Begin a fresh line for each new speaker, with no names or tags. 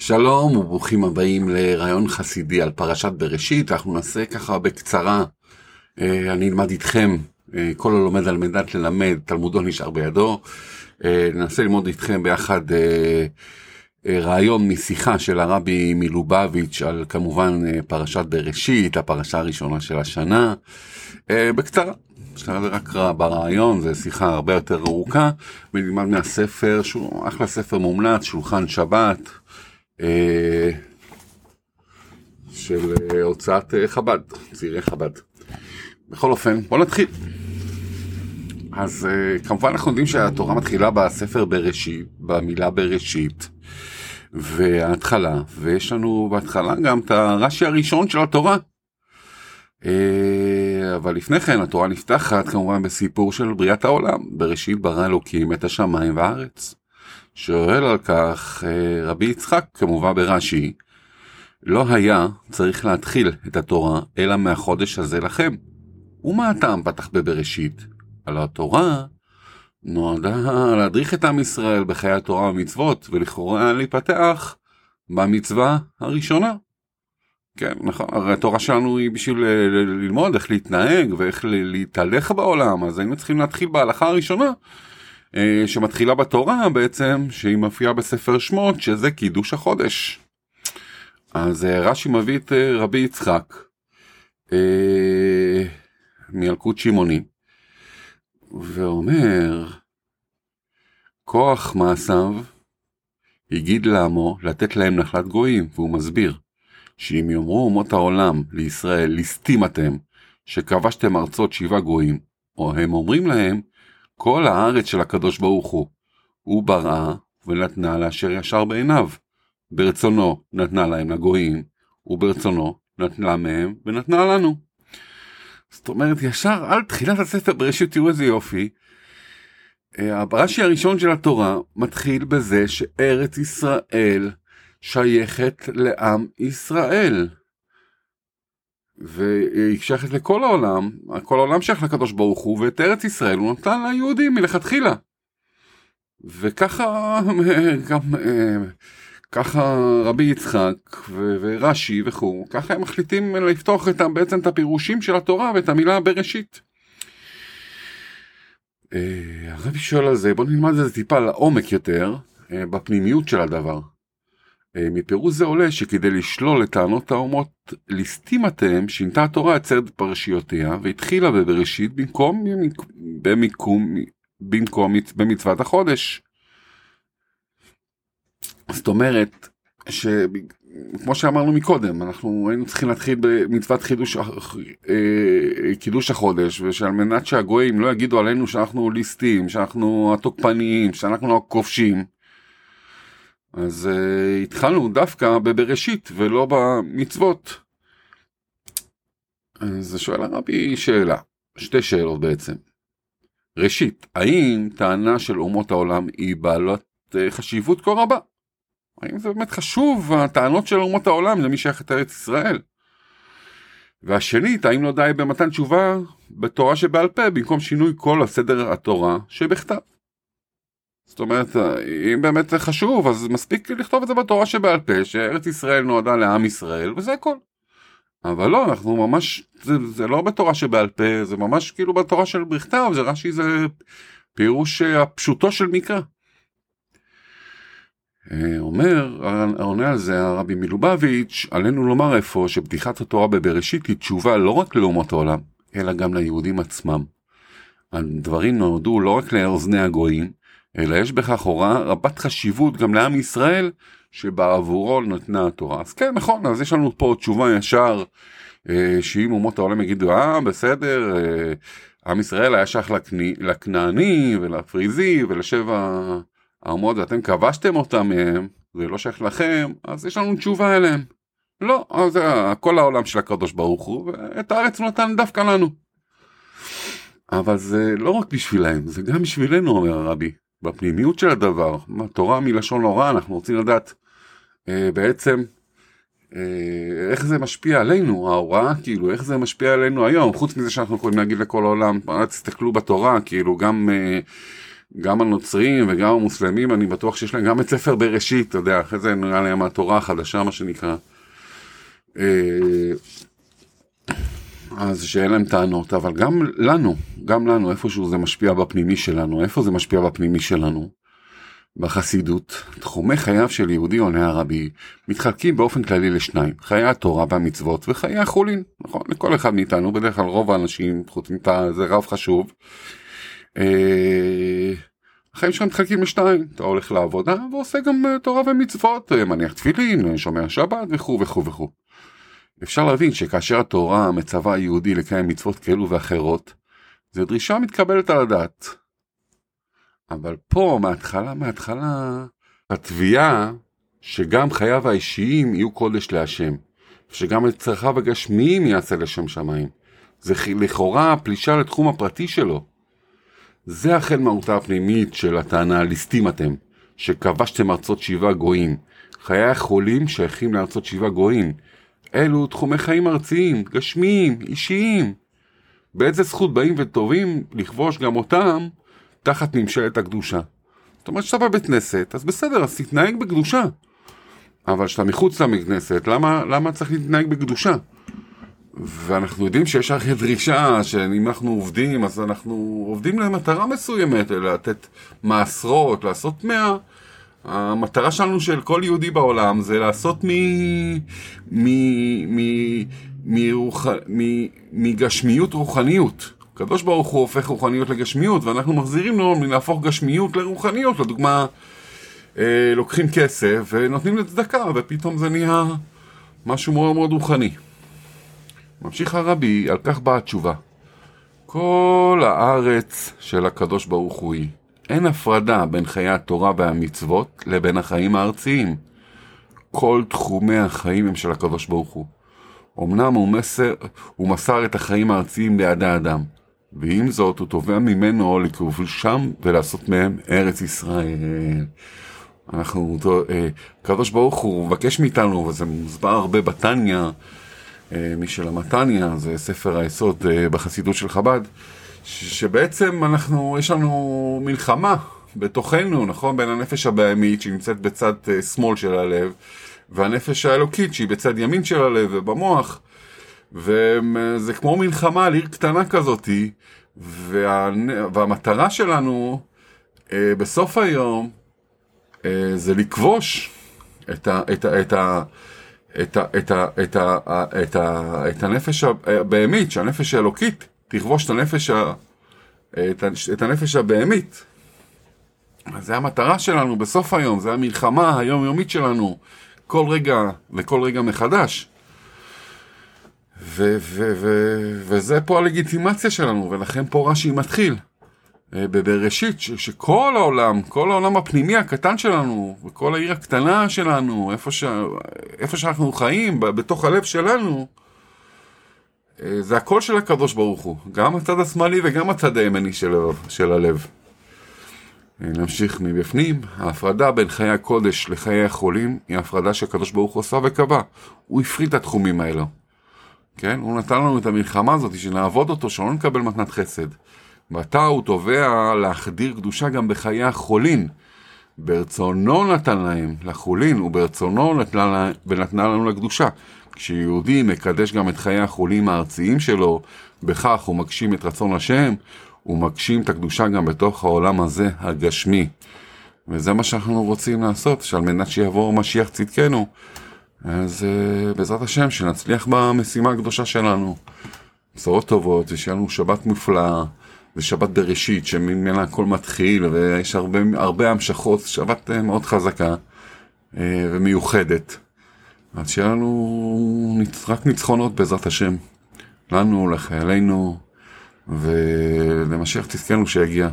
שלום וברוכים הבאים לרעיון חסידי על פרשת בראשית, אנחנו נעשה ככה בקצרה, אה, אני אלמד איתכם, אה, כל הלומד על מנת ללמד, תלמודו נשאר בידו, אה, ננסה ללמוד איתכם ביחד רעיון משיחה של הרבי מלובביץ' על כמובן פרשת בראשית, הפרשה הראשונה של השנה, בקצרה. זה רק ברעיון, זו שיחה הרבה יותר ארוכה, ונלמד מהספר, שהוא אחלה ספר מומלץ, שולחן שבת, של אה, הוצאת אה, חב"ד, צעירי חב"ד. בכל אופן, בוא נתחיל. אז כמובן אנחנו יודעים שהתורה מתחילה בספר בראשית, במילה בראשית, וההתחלה, ויש לנו בהתחלה גם את הרש"י הראשון של התורה. אבל לפני כן התורה נפתחת כמובן בסיפור של בריאת העולם, בראשית ברא אלוקים את השמיים והארץ. שואל על כך אה, רבי יצחק כמובן ברש"י, לא היה צריך להתחיל את התורה אלא מהחודש הזה לכם. ומה הטעם פתח בבראשית? על התורה נועדה להדריך את עם ישראל בחיי התורה ומצוות, ולכאורה להיפתח במצווה הראשונה. כן, נכון, הרי התורה שלנו היא בשביל ללמוד איך להתנהג ואיך להתהלך בעולם, אז היינו צריכים להתחיל בהלכה הראשונה, אה, שמתחילה בתורה בעצם, שהיא מופיעה בספר שמות, שזה קידוש החודש. אז אה, רש"י מביא את אה, רבי יצחק מילקוט שמעוני, ואומר, כוח מעשיו הגיד לעמו לתת להם נחלת גויים, והוא מסביר שאם יאמרו אומות העולם לישראל, ליסטים אתם, שכבשתם ארצות שבעה גויים, או הם אומרים להם, כל הארץ של הקדוש ברוך הוא. הוא בראה ונתנה לאשר ישר בעיניו. ברצונו נתנה להם לגויים, וברצונו נתנה מהם ונתנה לנו. זאת אומרת, ישר על תחילת הספר בראשית תראו איזה יופי. אה, הרש"י הראשון של התורה מתחיל בזה שארץ ישראל שייכת לעם ישראל. והיא שייכת לכל העולם, כל העולם שייך לקדוש ברוך הוא, ואת ארץ ישראל הוא נתן ליהודים מלכתחילה. וככה גם ככה רבי יצחק ורש"י וכו', ככה הם מחליטים לפתוח את, בעצם את הפירושים של התורה ואת המילה בראשית. אה, הרבי שואל על זה, בוא נלמד את זה טיפה לעומק יותר, אה, בפנימיות של הדבר. אה, מפירוש זה עולה שכדי לשלול את טענות האומות אתם, שינתה התורה את סרט פרשיותיה והתחילה בבראשית במקום במיקום, במקום במצוות החודש. זאת אומרת, שכמו שאמרנו מקודם, אנחנו היינו צריכים להתחיל במצוות חידוש, אה, קידוש החודש, ושעל מנת שהגויים לא יגידו עלינו שאנחנו ליסטים, שאנחנו התוקפניים, שאנחנו הכובשים, אז uh, התחלנו דווקא בבראשית ולא במצוות. אז שואל הרבי שאלה, שתי שאלות בעצם. ראשית, האם טענה של אומות העולם היא בעלת uh, חשיבות כה רבה? האם זה באמת חשוב, הטענות של אומות העולם למי שייך את ארץ ישראל? והשנית, האם לא די במתן תשובה בתורה שבעל פה במקום שינוי כל הסדר התורה שבכתב? זאת אומרת, אם באמת זה חשוב, אז מספיק לכתוב את זה בתורה שבעל פה, שארץ ישראל נועדה לעם ישראל, וזה הכל. אבל לא, אנחנו ממש, זה, זה לא בתורה שבעל פה, זה ממש כאילו בתורה של בכתב, זה רש"י זה פירוש הפשוטו של מקרא. אה, אומר, עונה על זה הרבי מלובביץ', עלינו לומר איפה שבדיחת התורה בבראשית היא תשובה לא רק לאומות העולם, אלא גם ליהודים עצמם. הדברים נועדו לא רק לאוזני הגויים, אלא יש בכך הוראה רבת חשיבות גם לעם ישראל שבעבורו נתנה התורה. אז כן, נכון, אז יש לנו פה תשובה ישר, אה, שאם אומות העולם יגידו, אה, בסדר, אה, עם ישראל היה שייך לכנעני ולפריזי ולשבע האומות ואתם כבשתם אותם מהם, זה לא שייך לכם, אז יש לנו תשובה אליהם. לא, זה כל העולם של הקדוש ברוך הוא, ואת הארץ הוא נתן דווקא לנו. אבל זה לא רק בשבילהם, זה גם בשבילנו, אומר הרבי. בפנימיות של הדבר, תורה מלשון הוראה, אנחנו רוצים לדעת אה, בעצם אה, איך זה משפיע עלינו, ההוראה, כאילו, איך זה משפיע עלינו היום, חוץ מזה שאנחנו יכולים להגיד לכל העולם, תסתכלו בתורה, כאילו, גם, אה, גם הנוצרים וגם המוסלמים, אני בטוח שיש להם גם את ספר בראשית, אתה יודע, אחרי זה נראה להם התורה החדשה, מה שנקרא. אז שאין להם טענות, אבל גם לנו, גם לנו, איפשהו זה משפיע בפנימי שלנו, איפה זה משפיע בפנימי שלנו? בחסידות, תחומי חייו של יהודי עונה הרבי מתחלקים באופן כללי לשניים, חיי התורה והמצוות וחיי החולין, נכון? לכל אחד מאיתנו, בדרך כלל רוב האנשים, חוץ מתה, זה רב חשוב. אה, החיים שלך מתחלקים לשניים, אתה הולך לעבודה ועושה גם אה, תורה ומצוות, אה, מניח תפילין, שומע שבת וכו' וכו' וכו'. אפשר להבין שכאשר התורה מצווה יהודי לקיים מצוות כאלו ואחרות, זו דרישה מתקבלת על הדעת. אבל פה, מההתחלה, מההתחלה, התביעה שגם חייו האישיים יהיו קודש להשם, שגם את צרכיו הגשמיים יעשה לשם שמיים. זה לכאורה פלישה לתחום הפרטי שלו. זה החל מהותה הפנימית של הטענה ליסטים אתם, שכבשתם ארצות שבעה גויים. חיי החולים שייכים לארצות שבעה גויים. אלו תחומי חיים ארציים, גשמיים, אישיים. באיזה זכות באים וטובים לכבוש גם אותם תחת ממשלת הקדושה. זאת אומרת שאתה בבית כנסת, אז בסדר, אז תתנהג בקדושה. אבל כשאתה מחוץ לבית כנסת, למה, למה צריך להתנהג בקדושה? ואנחנו יודעים שיש הרי דרישה שאם אנחנו עובדים, אז אנחנו עובדים למטרה מסוימת, לתת מעשרות, לעשות מאה. המטרה שלנו של כל יהודי בעולם זה לעשות מ... מ... מ... מרוח... מ... מגשמיות רוחניות. הקדוש ברוך הוא הופך רוחניות לגשמיות, ואנחנו מחזירים לו מלהפוך גשמיות לרוחניות. לדוגמה, אה, לוקחים כסף ונותנים לצדקה, ופתאום זה נהיה משהו מאוד מאוד רוחני. ממשיך הרבי, על כך באה התשובה. כל הארץ של הקדוש ברוך הוא היא. אין הפרדה בין חיי התורה והמצוות לבין החיים הארציים. כל תחומי החיים הם של הקדוש ברוך הוא. אמנם הוא, מסר, הוא מסר את החיים הארציים בידי האדם, ועם זאת הוא תובע ממנו לכבושם ולעשות מהם ארץ ישראל. אנחנו, אה, הקדוש ברוך הוא מבקש מאיתנו, וזה מוסבר הרבה בתניא, אה, מי שלמד תניא, זה ספר היסוד אה, בחסידות של חב"ד, שבעצם אנחנו, יש לנו מלחמה בתוכנו, נכון? בין הנפש הבהמית שנמצאת בצד שמאל של הלב, והנפש האלוקית שהיא בצד ימין של הלב ובמוח. וזה כמו מלחמה על עיר קטנה כזאתי, וה... והמטרה שלנו אה, בסוף היום אה, זה לכבוש את, ה... את, ה... את, ה... את. את, ה... את, ה... את, ה... את הנפש הבהמית, שהנפש האלוקית תכבוש את הנפש, ה... את. את הנפש הבהמית. זה המטרה שלנו בסוף היום, זה המלחמה היומיומית שלנו, כל רגע וכל רגע מחדש. ו- ו- ו- וזה פה הלגיטימציה שלנו, ולכן פה רש"י מתחיל. אה, בבראשית, ש- שכל העולם, כל העולם הפנימי הקטן שלנו, וכל העיר הקטנה שלנו, איפה, ש- איפה שאנחנו חיים, בתוך הלב שלנו, זה הכל של הקדוש ברוך הוא, גם הצד השמאלי וגם הצד הימני של, של הלב. אה, נמשיך מבפנים, ההפרדה בין חיי הקודש לחיי החולים היא הפרדה שהקדוש ברוך הוא עשה וקבע. הוא הפריד את התחומים האלו. כן? הוא נתן לנו את המלחמה הזאת, שנעבוד אותו, שלא נקבל מתנת חסד. ועתה הוא תובע להחדיר קדושה גם בחיי החולין. ברצונו נתן להם לחולין, וברצונו נתנה, ונתנה לנו לקדושה. כשיהודי מקדש גם את חיי החולים הארציים שלו, בכך הוא מגשים את רצון השם, הוא מגשים את הקדושה גם בתוך העולם הזה, הגשמי. וזה מה שאנחנו רוצים לעשות, שעל מנת שיבוא משיח צדקנו, אז uh, בעזרת השם שנצליח במשימה הקדושה שלנו. בשורות טובות, ושיהיה לנו שבת מופלאה, ושבת בראשית שממנה הכל מתחיל, ויש הרבה, הרבה המשכות, שבת uh, מאוד חזקה uh, ומיוחדת. אז שיהיה לנו רק ניצחונות בעזרת השם. לנו, לחיילינו, ולמשיח צדקנו שיגיע.